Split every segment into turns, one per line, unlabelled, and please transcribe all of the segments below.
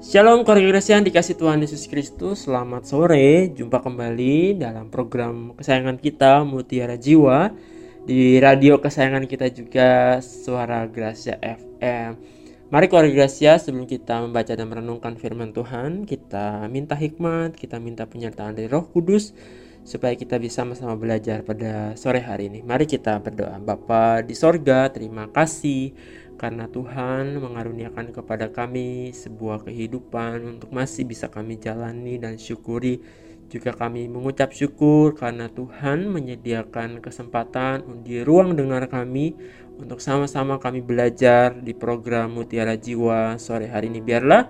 Shalom keluarga yang dikasih Tuhan Yesus Kristus. Selamat sore. Jumpa kembali dalam program kesayangan kita Mutiara Jiwa. Di radio kesayangan kita juga Suara Gracia FM Mari keluarga Gracia sebelum kita membaca dan merenungkan firman Tuhan Kita minta hikmat, kita minta penyertaan dari roh kudus Supaya kita bisa sama-sama belajar pada sore hari ini. Mari kita berdoa. Bapa di sorga terima kasih karena Tuhan mengaruniakan kepada kami sebuah kehidupan untuk masih bisa kami jalani dan syukuri. Juga kami mengucap syukur karena Tuhan menyediakan kesempatan di ruang dengar kami untuk sama-sama kami belajar di program Mutiara Jiwa sore hari ini. Biarlah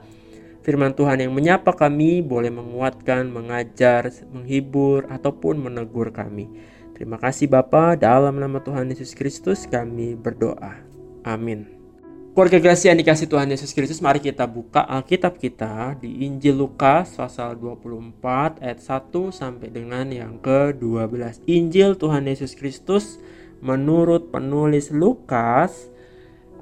firman Tuhan yang menyapa kami boleh menguatkan, mengajar, menghibur, ataupun menegur kami. Terima kasih Bapa, dalam nama Tuhan Yesus Kristus kami berdoa. Amin. Keluarga Gracia yang dikasih Tuhan Yesus Kristus, mari kita buka Alkitab kita di Injil Lukas pasal 24 ayat 1 sampai dengan yang ke-12. Injil Tuhan Yesus Kristus menurut penulis Lukas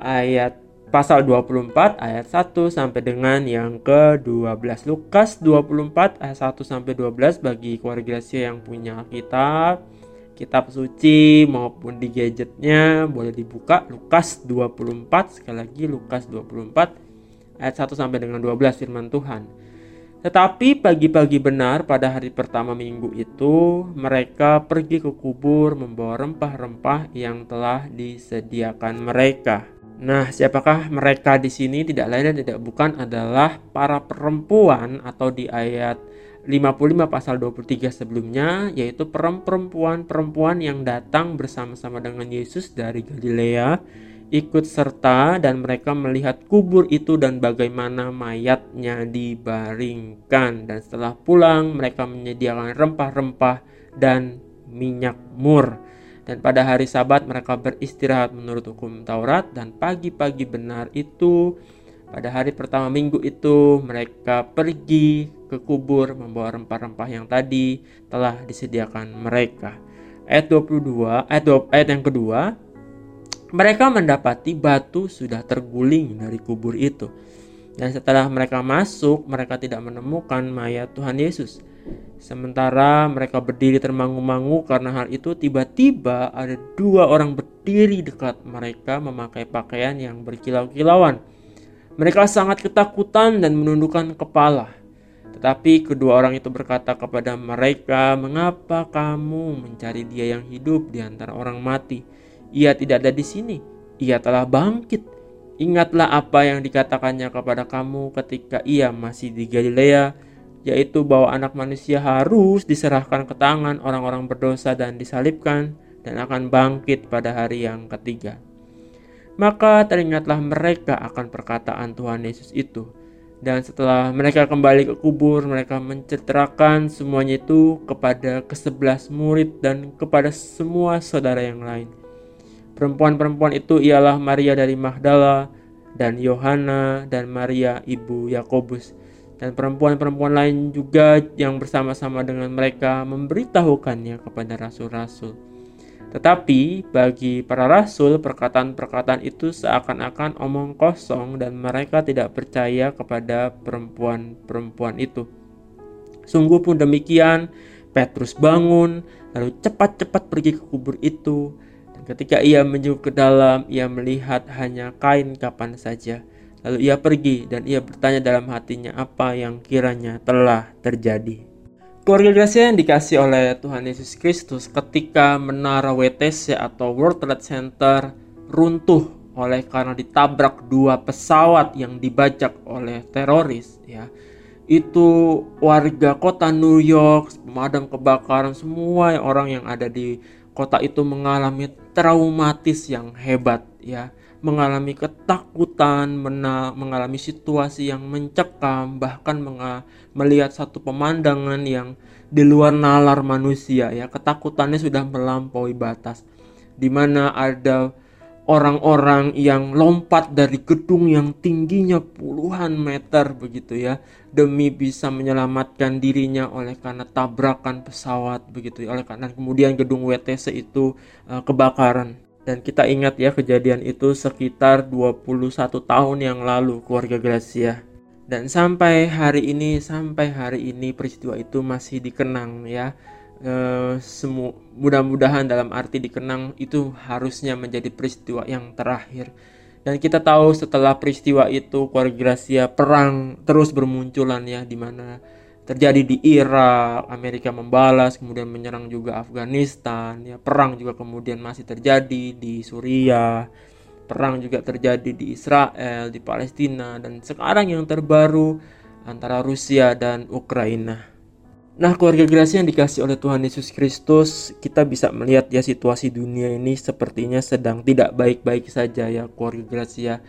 ayat pasal 24 ayat 1 sampai dengan yang ke-12. Lukas 24 ayat 1 sampai 12 bagi keluarga yang punya Alkitab kitab suci maupun di gadgetnya boleh dibuka Lukas 24 sekali lagi Lukas 24 ayat 1 sampai dengan 12 firman Tuhan. Tetapi pagi-pagi benar pada hari pertama minggu itu mereka pergi ke kubur membawa rempah-rempah yang telah disediakan mereka. Nah, siapakah mereka di sini? Tidak lain dan tidak bukan adalah para perempuan atau di ayat 55 pasal 23 sebelumnya yaitu perempuan-perempuan yang datang bersama-sama dengan Yesus dari Galilea ikut serta dan mereka melihat kubur itu dan bagaimana mayatnya dibaringkan. Dan setelah pulang mereka menyediakan rempah-rempah dan minyak mur. Dan pada hari sabat mereka beristirahat menurut hukum Taurat dan pagi-pagi benar itu pada hari pertama minggu itu mereka pergi ke kubur membawa rempah-rempah yang tadi telah disediakan mereka. Ayat 22, ayat, 20, ayat yang kedua, mereka mendapati batu sudah terguling dari kubur itu. Dan setelah mereka masuk, mereka tidak menemukan mayat Tuhan Yesus. Sementara mereka berdiri termangu-mangu karena hal itu tiba-tiba ada dua orang berdiri dekat mereka memakai pakaian yang berkilau-kilauan. Mereka sangat ketakutan dan menundukkan kepala. Tetapi kedua orang itu berkata kepada mereka, "Mengapa kamu mencari Dia yang hidup di antara orang mati? Ia tidak ada di sini. Ia telah bangkit. Ingatlah apa yang dikatakannya kepada kamu ketika ia masih di Galilea, yaitu bahwa Anak Manusia harus diserahkan ke tangan orang-orang berdosa dan disalibkan, dan akan bangkit pada hari yang ketiga." Maka teringatlah mereka akan perkataan Tuhan Yesus itu dan setelah mereka kembali ke kubur, mereka menceritakan semuanya itu kepada kesebelas murid dan kepada semua saudara yang lain. Perempuan-perempuan itu ialah Maria dari Magdala dan Yohana dan Maria ibu Yakobus dan perempuan-perempuan lain juga yang bersama-sama dengan mereka memberitahukannya kepada rasul-rasul. Tetapi bagi para rasul, perkataan-perkataan itu seakan-akan omong kosong dan mereka tidak percaya kepada perempuan-perempuan itu. Sungguh pun demikian, Petrus bangun, lalu cepat-cepat pergi ke kubur itu. Dan ketika ia menjauh ke dalam, ia melihat hanya kain kapan saja. Lalu ia pergi dan ia bertanya dalam hatinya apa yang kiranya telah terjadi. Keluarga Gracia yang dikasih oleh Tuhan Yesus Kristus ketika menara WTC atau World Trade Center runtuh oleh karena ditabrak dua pesawat yang dibajak oleh teroris ya. Itu warga kota New York pemadam kebakaran semua orang yang ada di kota itu mengalami traumatis yang hebat ya mengalami ketakutan, mengalami situasi yang mencekam, bahkan melihat satu pemandangan yang di luar nalar manusia ya. Ketakutannya sudah melampaui batas. Di mana ada orang-orang yang lompat dari gedung yang tingginya puluhan meter begitu ya demi bisa menyelamatkan dirinya oleh karena tabrakan pesawat begitu ya oleh karena kemudian gedung WTC itu uh, kebakaran dan kita ingat ya kejadian itu sekitar 21 tahun yang lalu keluarga Gracia. dan sampai hari ini sampai hari ini peristiwa itu masih dikenang ya e, semu mudah-mudahan dalam arti dikenang itu harusnya menjadi peristiwa yang terakhir dan kita tahu setelah peristiwa itu keluarga Gracia perang terus bermunculan ya di mana terjadi di Irak, Amerika membalas, kemudian menyerang juga Afghanistan, ya perang juga kemudian masih terjadi di Suriah, perang juga terjadi di Israel, di Palestina, dan sekarang yang terbaru antara Rusia dan Ukraina. Nah, keluarga Gracia yang dikasih oleh Tuhan Yesus Kristus, kita bisa melihat ya situasi dunia ini sepertinya sedang tidak baik-baik saja ya keluarga Gracia.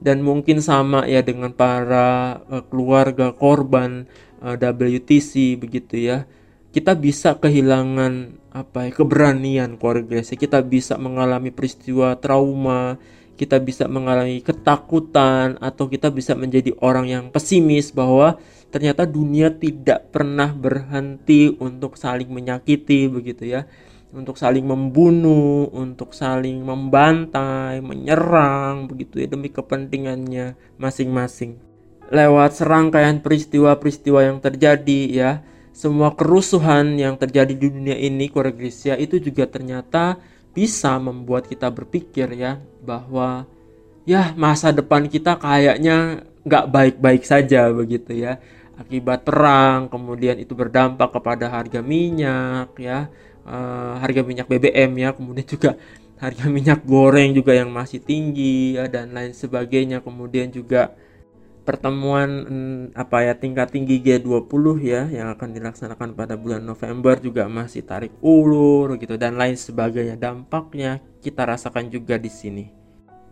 Dan mungkin sama ya dengan para uh, keluarga korban eh, WTC begitu ya. Kita bisa kehilangan apa ya keberanian keluarga Gracia. Kita bisa mengalami peristiwa trauma, kita bisa mengalami ketakutan atau kita bisa menjadi orang yang pesimis bahwa ternyata dunia tidak pernah berhenti untuk saling menyakiti begitu ya untuk saling membunuh, untuk saling membantai, menyerang begitu ya demi kepentingannya masing-masing. Lewat serangkaian peristiwa-peristiwa yang terjadi ya, semua kerusuhan yang terjadi di dunia ini, Grecia itu juga ternyata bisa membuat kita berpikir ya bahwa ya masa depan kita kayaknya nggak baik-baik saja begitu ya. Akibat perang kemudian itu berdampak kepada harga minyak ya uh, harga minyak BBM ya. Kemudian juga harga minyak goreng juga yang masih tinggi ya dan lain sebagainya. Kemudian juga pertemuan mm, apa ya tingkat tinggi G20 ya yang akan dilaksanakan pada bulan November juga masih tarik ulur gitu dan lain sebagainya dampaknya kita rasakan juga di sini.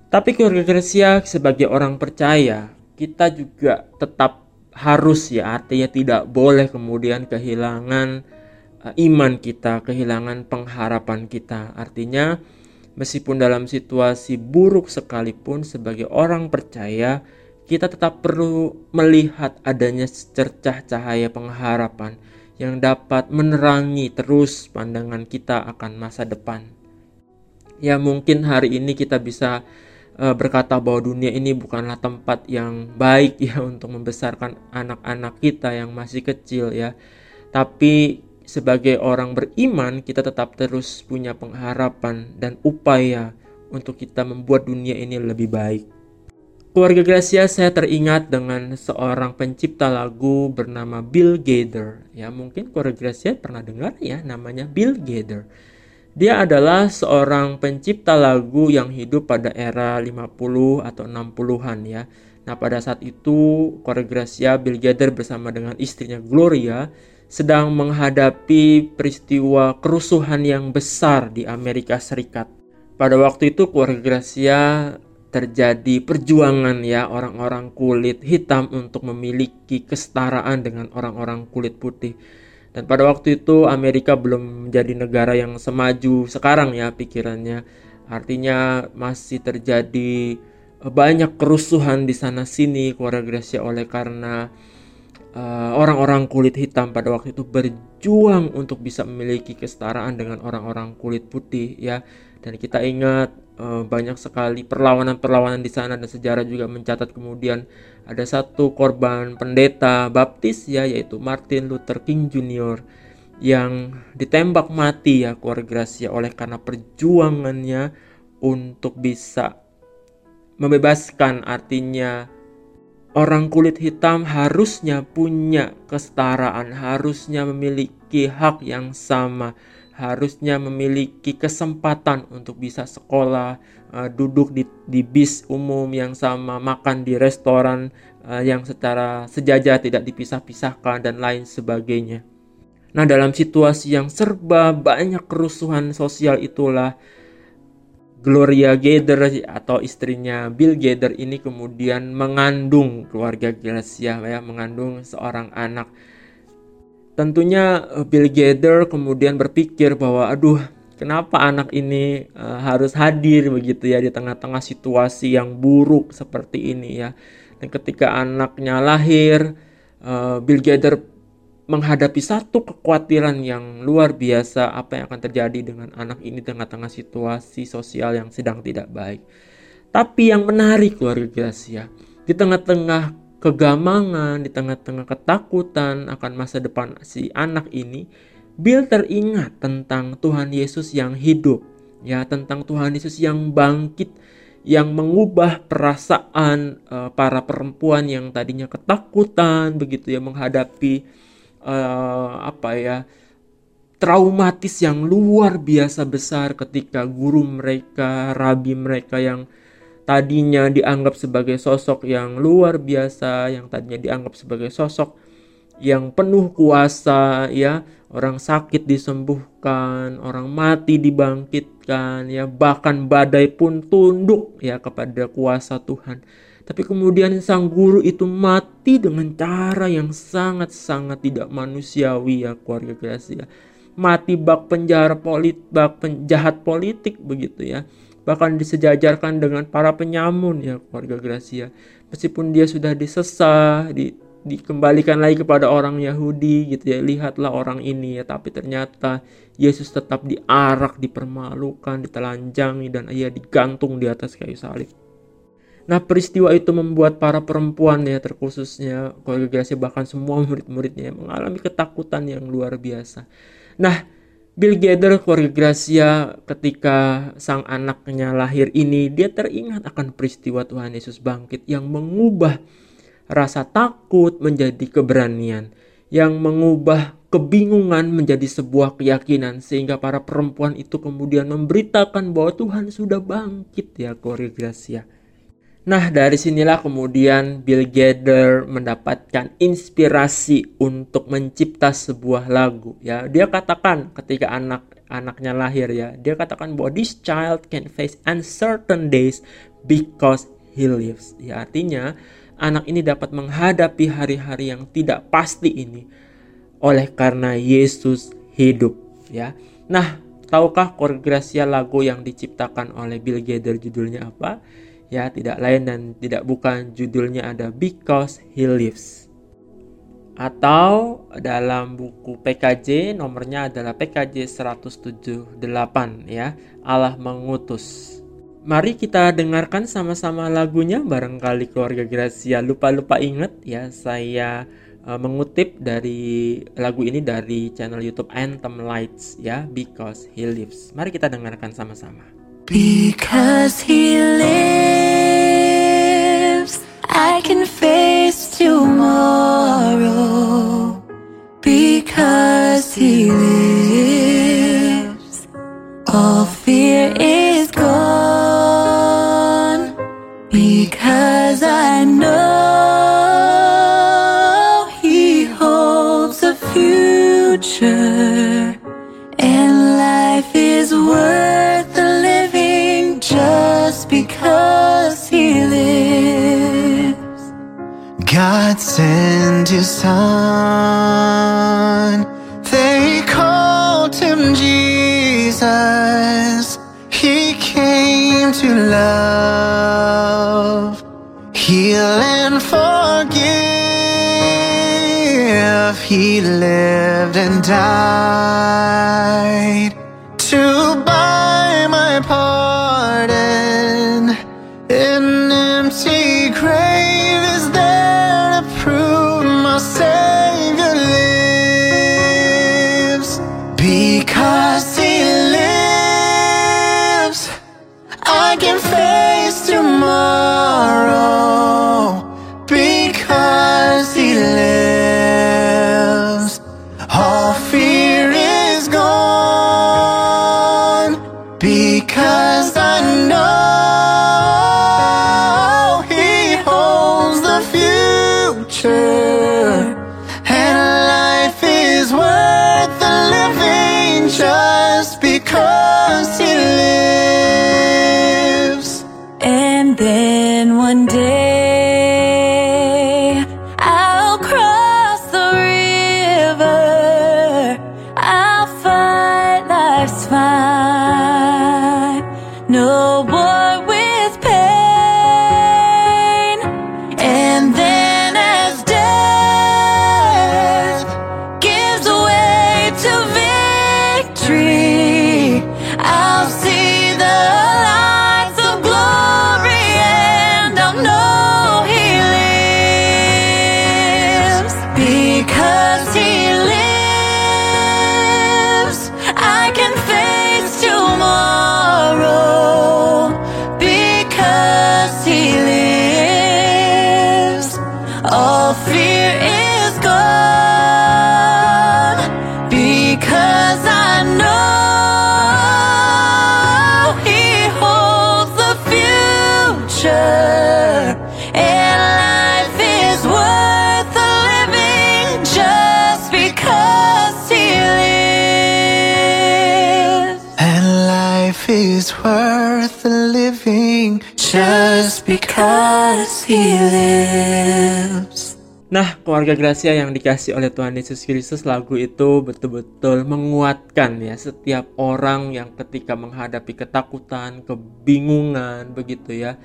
Tapi keluarga Gresia sebagai orang percaya kita juga tetap harus ya artinya tidak boleh kemudian kehilangan uh, iman kita, kehilangan pengharapan kita. Artinya meskipun dalam situasi buruk sekalipun sebagai orang percaya kita tetap perlu melihat adanya secercah cahaya pengharapan yang dapat menerangi terus pandangan kita akan masa depan. Ya mungkin hari ini kita bisa uh, berkata bahwa dunia ini bukanlah tempat yang baik ya untuk membesarkan anak-anak kita yang masih kecil ya. Tapi sebagai orang beriman kita tetap terus punya pengharapan dan upaya untuk kita membuat dunia ini lebih baik. Keluarga Gracia saya teringat dengan seorang pencipta lagu bernama Bill Gaither. Ya, mungkin keluarga Gracia pernah dengar ya namanya Bill Gaither. Dia adalah seorang pencipta lagu yang hidup pada era 50 atau 60-an ya. Nah, pada saat itu keluarga Gracia Bill Gaither bersama dengan istrinya Gloria sedang menghadapi peristiwa kerusuhan yang besar di Amerika Serikat. Pada waktu itu keluarga Gracia terjadi perjuangan ya orang-orang kulit hitam untuk memiliki kesetaraan dengan orang-orang kulit putih. Dan pada waktu itu Amerika belum menjadi negara yang semaju sekarang ya pikirannya. Artinya masih terjadi eh, banyak kerusuhan di sana sini keluarga Gracia oleh karena eh, orang-orang uh, kulit hitam pada waktu itu berjuang untuk bisa memiliki kesetaraan dengan orang-orang kulit putih ya. Dan kita ingat Eh, banyak sekali perlawanan-perlawanan di sana dan sejarah juga mencatat kemudian ada satu korban pendeta baptis ya yaitu Martin Luther King Jr. yang ditembak mati ya keluarga Gracia oleh karena perjuangannya untuk bisa membebaskan artinya orang kulit hitam harusnya punya kesetaraan, harusnya memiliki hak yang sama harusnya memiliki kesempatan untuk bisa sekolah, uh, duduk di, di bis umum yang sama, makan di restoran uh, yang secara sejajar tidak dipisah-pisahkan dan lain sebagainya. Nah, dalam situasi yang serba banyak kerusuhan sosial itulah Gloria Gaither atau istrinya Bill Gaither ini kemudian mengandung keluarga Gracia ya, mengandung seorang anak tentunya eh, Bill Gaither kemudian berpikir bahwa aduh kenapa anak ini uh, harus hadir begitu ya di tengah-tengah situasi yang buruk seperti ini ya? Dan ketika anaknya lahir uh, Bill Gaither menghadapi satu kekhawatiran yang luar biasa apa yang akan terjadi dengan anak ini di tengah-tengah situasi sosial yang sedang tidak baik. Tapi yang menarik keluarga ya di tengah-tengah kegamangan, di tengah-tengah ketakutan akan masa depan si anak ini, Bill teringat tentang Tuhan Yesus yang hidup, ya, tentang Tuhan Yesus yang bangkit, yang mengubah perasaan uh, para perempuan yang tadinya ketakutan begitu ya menghadapi uh, apa ya traumatis yang luar biasa besar ketika guru mereka, rabi mereka yang tadinya dianggap sebagai sosok yang luar biasa, yang tadinya dianggap sebagai sosok yang penuh kuasa ya, orang sakit disembuhkan, orang mati dibangkitkan ya, bahkan badai pun tunduk ya kepada kuasa Tuhan. Tapi kemudian sang guru itu mati dengan cara yang sangat-sangat tidak manusiawi ya keluarga Gracia. Mati bak penjara politik, bak penjahat politik begitu ya bahkan disejajarkan dengan para penyamun ya keluarga Gracia meskipun dia sudah disesah di, dikembalikan lagi kepada orang Yahudi gitu ya lihatlah orang ini ya tapi ternyata Yesus tetap diarak dipermalukan ditelanjangi dan ia digantung di atas kayu salib Nah peristiwa itu membuat para perempuan ya terkhususnya keluarga Gracia bahkan semua murid-muridnya mengalami ketakutan yang luar biasa. Nah Bill Gather keluarga Gracia ketika sang anaknya lahir ini dia teringat akan peristiwa Tuhan Yesus bangkit yang mengubah rasa takut menjadi keberanian yang mengubah kebingungan menjadi sebuah keyakinan sehingga para perempuan itu kemudian memberitakan bahwa Tuhan sudah bangkit ya keluarga Gracia. Nah, dari sinilah kemudian Bill Gader mendapatkan inspirasi untuk mencipta sebuah lagu. Ya, dia katakan ketika anak anaknya lahir ya, dia katakan bahwa this child can face uncertain days because he lives. Ya, artinya anak ini dapat menghadapi hari-hari yang tidak pasti ini oleh karena Yesus hidup. Ya, nah tahukah koreografi lagu yang diciptakan oleh Bill Gader judulnya apa? Ya tidak lain dan tidak bukan judulnya ada Because He Lives atau dalam buku PKJ nomornya adalah PKJ 178 ya Allah mengutus Mari kita dengarkan sama-sama lagunya barangkali keluarga Gracia lupa-lupa inget ya saya uh, mengutip dari lagu ini dari channel YouTube Anthem Lights ya Because He Lives. Mari kita dengarkan sama-sama.
Because he lives, I can face tomorrow. Because he lives, all fear is gone. Because I know
God sent his son. They called him Jesus. He came to love, heal and forgive. He lived and died because He lives.
Nah, keluarga Gracia yang dikasih oleh Tuhan Yesus Kristus lagu itu betul-betul menguatkan ya setiap orang yang ketika menghadapi ketakutan, kebingungan begitu ya.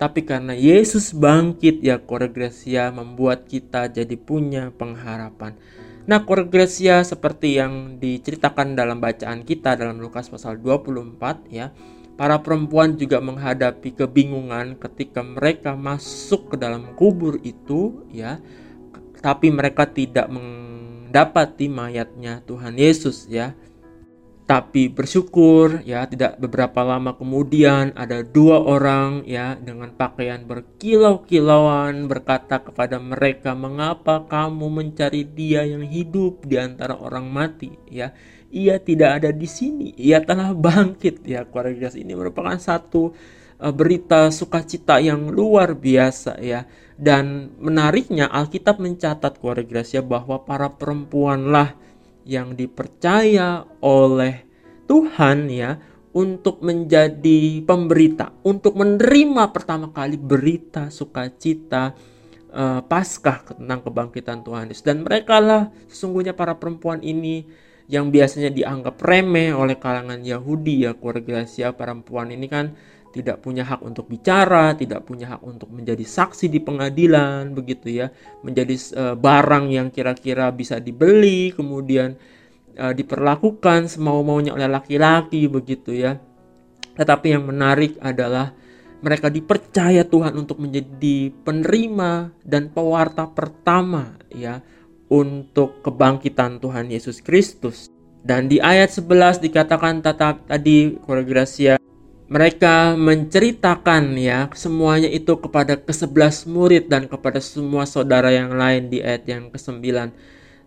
Tapi karena Yesus bangkit ya keluarga Gracia membuat kita jadi punya pengharapan. Nah, keluarga Gracia seperti yang diceritakan dalam bacaan kita dalam Lukas pasal 24 ya. Para perempuan juga menghadapi kebingungan ketika mereka masuk ke dalam kubur itu ya tapi mereka tidak mendapati mayatnya Tuhan Yesus ya. Tapi bersyukur ya tidak beberapa lama kemudian ada dua orang ya dengan pakaian berkilau-kilauan berkata kepada mereka mengapa kamu mencari dia yang hidup di antara orang mati ya. Ia tidak ada di sini, ia telah bangkit ya. Keluarga ini merupakan satu uh, berita sukacita yang luar biasa ya. Dan menariknya Alkitab mencatat keluarga Gracia bahwa para perempuanlah yang dipercaya oleh Tuhan ya untuk menjadi pemberita, untuk menerima pertama kali berita sukacita uh, Paskah tentang kebangkitan Tuhan Yesus. Dan mereka lah sesungguhnya para perempuan ini yang biasanya dianggap remeh oleh kalangan Yahudi ya keluarga Gracia perempuan ini kan tidak punya hak untuk bicara, tidak punya hak untuk menjadi saksi di pengadilan, begitu ya, menjadi uh, barang yang kira-kira bisa dibeli, kemudian uh, diperlakukan semau-maunya oleh laki-laki, begitu ya. Tetapi yang menarik adalah mereka dipercaya Tuhan untuk menjadi penerima dan pewarta pertama ya untuk kebangkitan Tuhan Yesus Kristus. Dan di ayat 11 dikatakan tetap tadi Gracia mereka menceritakan ya semuanya itu kepada kesebelas murid dan kepada semua saudara yang lain di ayat yang ke-9.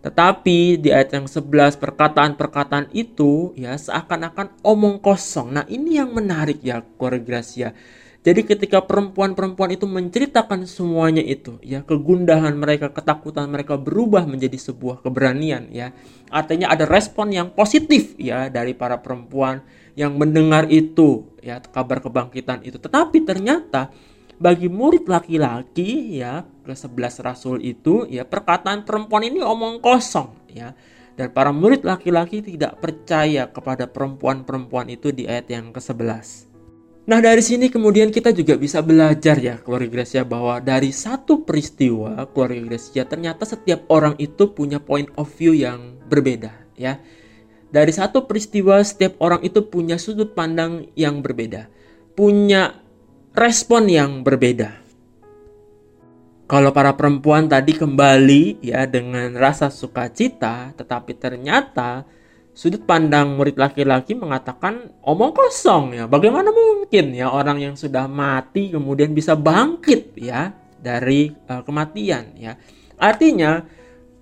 Tetapi di ayat yang 11 perkataan-perkataan itu ya seakan-akan omong kosong. Nah, ini yang menarik ya keluarga Gracia. Jadi ketika perempuan-perempuan itu menceritakan semuanya itu, ya kegundahan mereka, ketakutan mereka berubah menjadi sebuah keberanian, ya. Artinya ada respon yang positif ya dari para perempuan yang mendengar itu, ya kabar kebangkitan itu. Tetapi ternyata bagi murid laki-laki ya ke 11 rasul itu ya perkataan perempuan ini omong kosong ya dan para murid laki-laki tidak percaya kepada perempuan-perempuan itu di ayat yang ke-11. Nah dari sini kemudian kita juga bisa belajar ya keluarga Gracia bahwa dari satu peristiwa keluarga Gracia ternyata setiap orang itu punya point of view yang berbeda ya. Dari satu peristiwa setiap orang itu punya sudut pandang yang berbeda, punya respon yang berbeda. Kalau para perempuan tadi kembali ya dengan rasa sukacita, tetapi ternyata sudut pandang murid laki-laki mengatakan omong kosong ya. Bagaimana mungkin ya orang yang sudah mati kemudian bisa bangkit ya dari uh, kematian ya. Artinya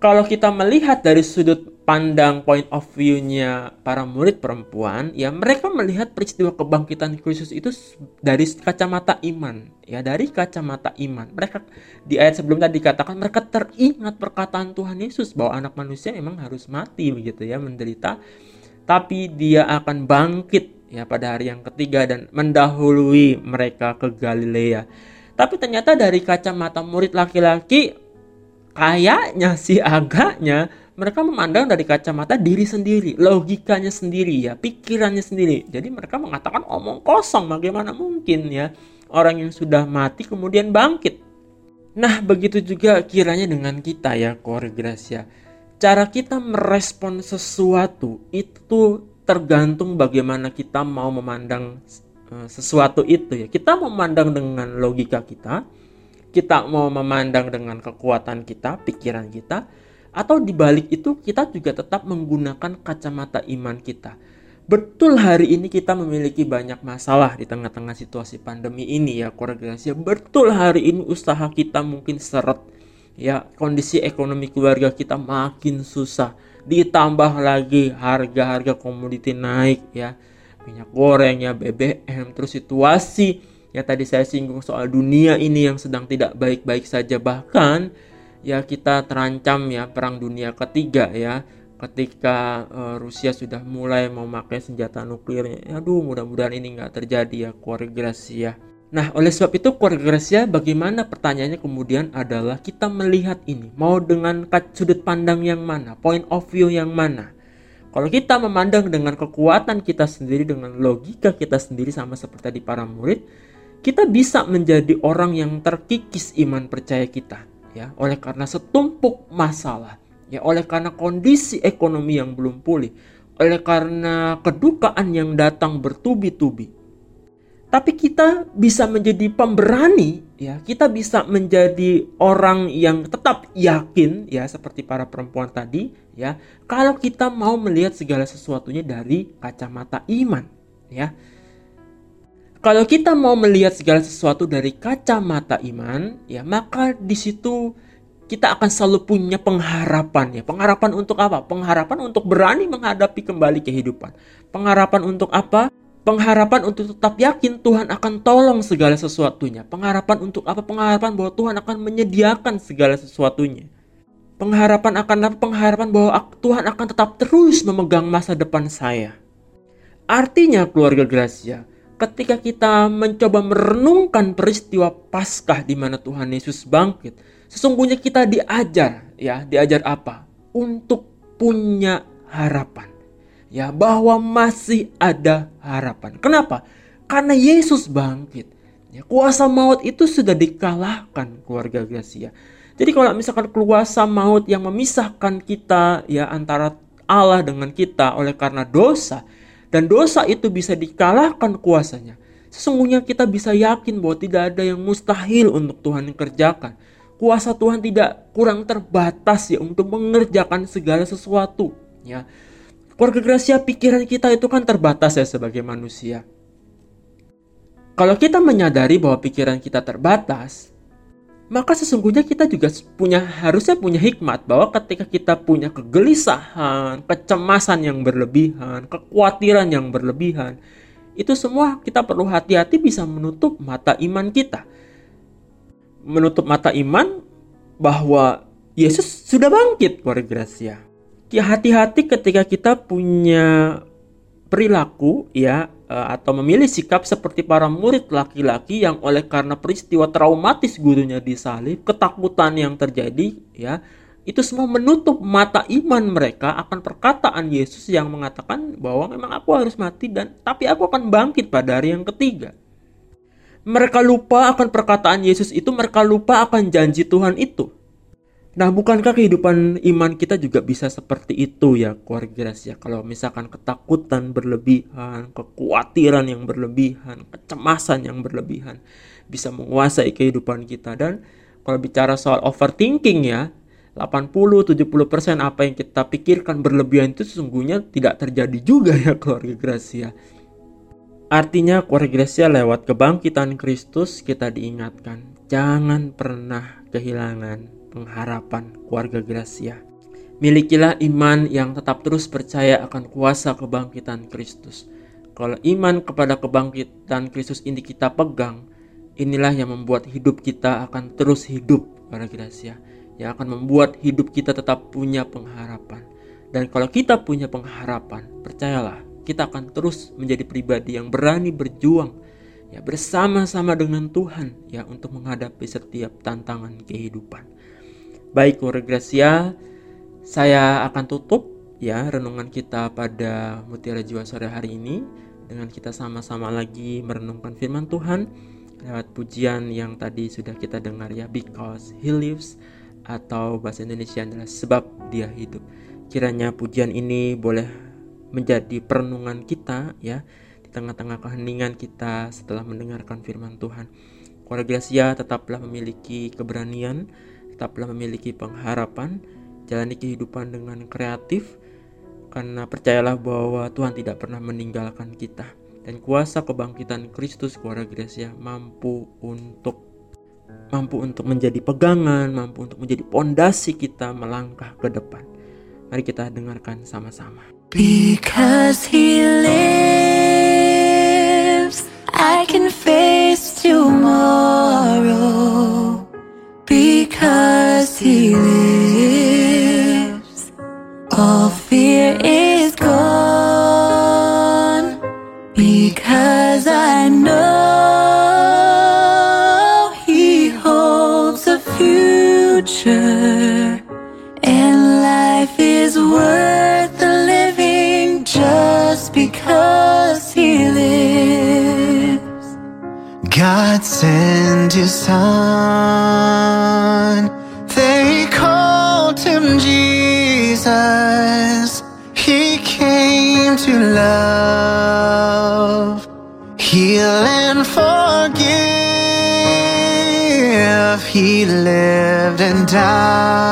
kalau kita melihat dari sudut pandang point of view-nya para murid perempuan, ya mereka melihat peristiwa kebangkitan Kristus itu dari kacamata iman, ya dari kacamata iman. Mereka di ayat sebelum tadi dikatakan mereka teringat perkataan Tuhan Yesus bahwa anak manusia memang harus mati begitu ya, menderita, tapi dia akan bangkit ya pada hari yang ketiga dan mendahului mereka ke Galilea. Tapi ternyata dari kacamata murid laki-laki kayaknya sih agaknya mereka memandang dari kacamata diri sendiri, logikanya sendiri ya, pikirannya sendiri. Jadi mereka mengatakan omong kosong, bagaimana mungkin ya orang yang sudah mati kemudian bangkit. Nah, begitu juga kiranya dengan kita ya, keluarga Gracia. Cara kita merespon sesuatu itu tergantung bagaimana kita mau memandang eh, sesuatu itu ya. Kita memandang dengan logika kita, kita mau memandang dengan kekuatan kita, pikiran kita, Atau di balik itu kita juga tetap menggunakan kacamata iman kita. Betul hari ini kita memiliki banyak masalah di tengah-tengah situasi pandemi ini ya keluarga Gracia. Betul hari ini usaha kita mungkin seret ya kondisi ekonomi keluarga kita makin susah ditambah lagi harga-harga komoditi naik ya minyak goreng ya BBM terus situasi ya tadi saya singgung soal dunia ini yang sedang tidak baik-baik saja. Bahkan ya kita terancam ya perang dunia ketiga ya. Ketika uh, Rusia sudah mulai memakai senjata nuklir aduh mudah-mudahan ini nggak terjadi ya Gracia. Nah, oleh sebab itu Gracia bagaimana pertanyaannya kemudian adalah kita melihat ini mau dengan sudut pandang yang mana, point of view yang mana. Kalau kita memandang dengan kekuatan kita sendiri, dengan logika kita sendiri sama seperti di para murid, kita bisa menjadi orang yang terkikis iman percaya kita, ya, oleh karena setumpuk masalah, ya, oleh karena kondisi ekonomi yang belum pulih, oleh karena kedukaan yang datang bertubi-tubi, tapi kita bisa menjadi pemberani ya. Kita bisa menjadi orang yang tetap yakin ya seperti para perempuan tadi ya. Kalau kita mau melihat segala sesuatunya dari kacamata iman ya kalau kita mau melihat segala sesuatu dari kacamata iman ya maka di situ kita akan selalu punya pengharapan ya pengharapan untuk apa pengharapan untuk berani menghadapi kembali kehidupan pengharapan untuk apa Pengharapan untuk tetap yakin Tuhan akan tolong segala sesuatunya. Pengharapan untuk apa? Pengharapan bahwa Tuhan akan menyediakan segala sesuatunya. Pengharapan akan apa? Pengharapan bahwa Tuhan akan tetap terus memegang masa depan saya. Artinya keluarga Gracia, ketika kita mencoba merenungkan peristiwa Paskah di mana Tuhan Yesus bangkit, sesungguhnya kita diajar ya, diajar apa? Untuk punya harapan ya bahwa masih ada harapan. Kenapa? Karena Yesus bangkit. Ya, kuasa maut itu sudah dikalahkan keluarga Gracia. Jadi kalau misalkan kuasa maut yang memisahkan kita ya antara Allah dengan kita oleh karena dosa dan dosa itu bisa dikalahkan kuasanya. Sesungguhnya kita bisa yakin bahwa tidak ada yang mustahil untuk Tuhan kerjakan. Kuasa Tuhan tidak kurang terbatas ya untuk mengerjakan segala sesuatu ya. Keluarga Gracia pikiran kita itu kan terbatas ya sebagai manusia. Kalau kita menyadari bahwa pikiran kita terbatas, maka sesungguhnya kita juga punya harusnya punya hikmat bahwa ketika kita punya kegelisahan, kecemasan yang berlebihan, kekhawatiran yang berlebihan, itu semua kita perlu hati-hati bisa menutup mata iman kita. Menutup mata iman bahwa Yesus sudah bangkit keluarga Gracia hati-hati ketika kita punya perilaku ya atau memilih sikap seperti para murid laki-laki yang oleh karena peristiwa traumatis gurunya disalib, ketakutan yang terjadi ya, itu semua menutup mata iman mereka akan perkataan Yesus yang mengatakan bahwa memang aku harus mati dan tapi aku akan bangkit pada hari yang ketiga. Mereka lupa akan perkataan Yesus itu, mereka lupa akan janji Tuhan itu. Nah, bukankah kehidupan iman kita juga bisa seperti itu ya, keluarga ya? Kalau misalkan ketakutan berlebihan, kekhawatiran yang berlebihan, kecemasan yang berlebihan bisa menguasai kehidupan kita dan kalau bicara soal overthinking ya, 80-70% apa yang kita pikirkan berlebihan itu sesungguhnya tidak terjadi juga ya keluarga Gracia. Artinya keluarga Gracia lewat kebangkitan Kristus kita diingatkan jangan pernah kehilangan pengharapan keluarga Gracia. Milikilah iman yang tetap terus percaya akan kuasa kebangkitan Kristus. Kalau iman kepada kebangkitan Kristus ini kita pegang, inilah yang membuat hidup kita akan terus hidup, keluarga Gracia. Yang akan membuat hidup kita tetap punya pengharapan. Dan kalau kita punya pengharapan, percayalah, kita akan terus menjadi pribadi yang berani berjuang ya bersama-sama dengan Tuhan ya untuk menghadapi setiap tantangan kehidupan. Baik keluarga Gracia, saya akan tutup ya renungan kita pada Mutiara Jiwa sore hari ini dengan kita sama-sama lagi merenungkan firman Tuhan lewat pujian yang tadi sudah kita dengar ya because he lives atau bahasa Indonesia adalah sebab dia hidup. Kiranya pujian ini boleh menjadi perenungan kita ya di tengah-tengah keheningan kita setelah mendengarkan firman Tuhan. Keluarga Gracia tetaplah memiliki keberanian tetaplah memiliki pengharapan, menjalani kehidupan dengan kreatif karena percayalah bahwa Tuhan tidak pernah meninggalkan kita dan kuasa kebangkitan Kristus keluarga Gracia mampu untuk mampu untuk menjadi pegangan, mampu untuk menjadi pondasi kita melangkah ke depan. Mari kita dengarkan sama-sama.
Because he lives, I can face tomorrow. Because he lives, all fear is gone. Because I know he holds a future. And life is worth the living just because
God sent his son. They called him Jesus. He came to love, heal, and forgive. He lived and died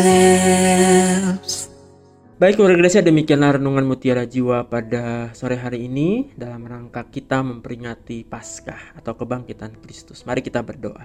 Lives.
Baik keluarga Gracia demikianlah renungan Mutiara Jiwa pada sore hari ini dalam rangka kita memperingati Paskah atau kebangkitan Kristus. Mari kita berdoa.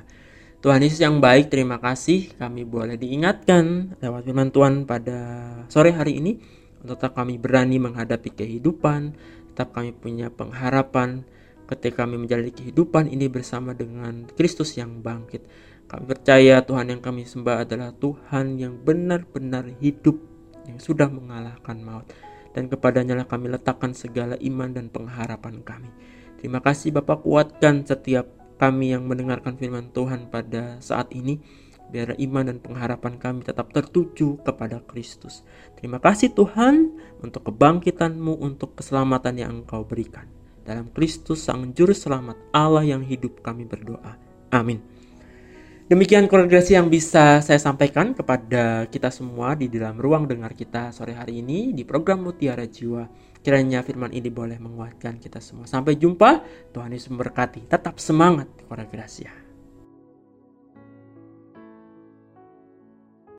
Tuhan Yesus yang baik, terima kasih kami boleh diingatkan lewat firman Tuhan pada sore hari ini untuk tetap kami berani menghadapi kehidupan, tetap kami punya pengharapan ketika kami menjalani kehidupan ini bersama dengan Kristus yang bangkit. Kami percaya Tuhan yang kami sembah adalah Tuhan yang benar-benar hidup yang sudah mengalahkan maut dan kepadanya lah kami letakkan segala iman dan pengharapan kami. Terima kasih Bapak kuatkan setiap kami yang mendengarkan firman Tuhan pada saat ini biar iman dan pengharapan kami tetap tertuju kepada Kristus. Terima kasih Tuhan untuk kebangkitanmu, untuk keselamatan yang Engkau berikan. Dalam Kristus Sang Juru Selamat Allah yang hidup kami berdoa. Amin. Demikian koregresi yang bisa saya sampaikan kepada kita semua di dalam ruang dengar kita sore hari ini di program Mutiara Jiwa. Kiranya firman ini boleh menguatkan kita semua. Sampai jumpa, Tuhan Yesus memberkati. Tetap semangat koregresi.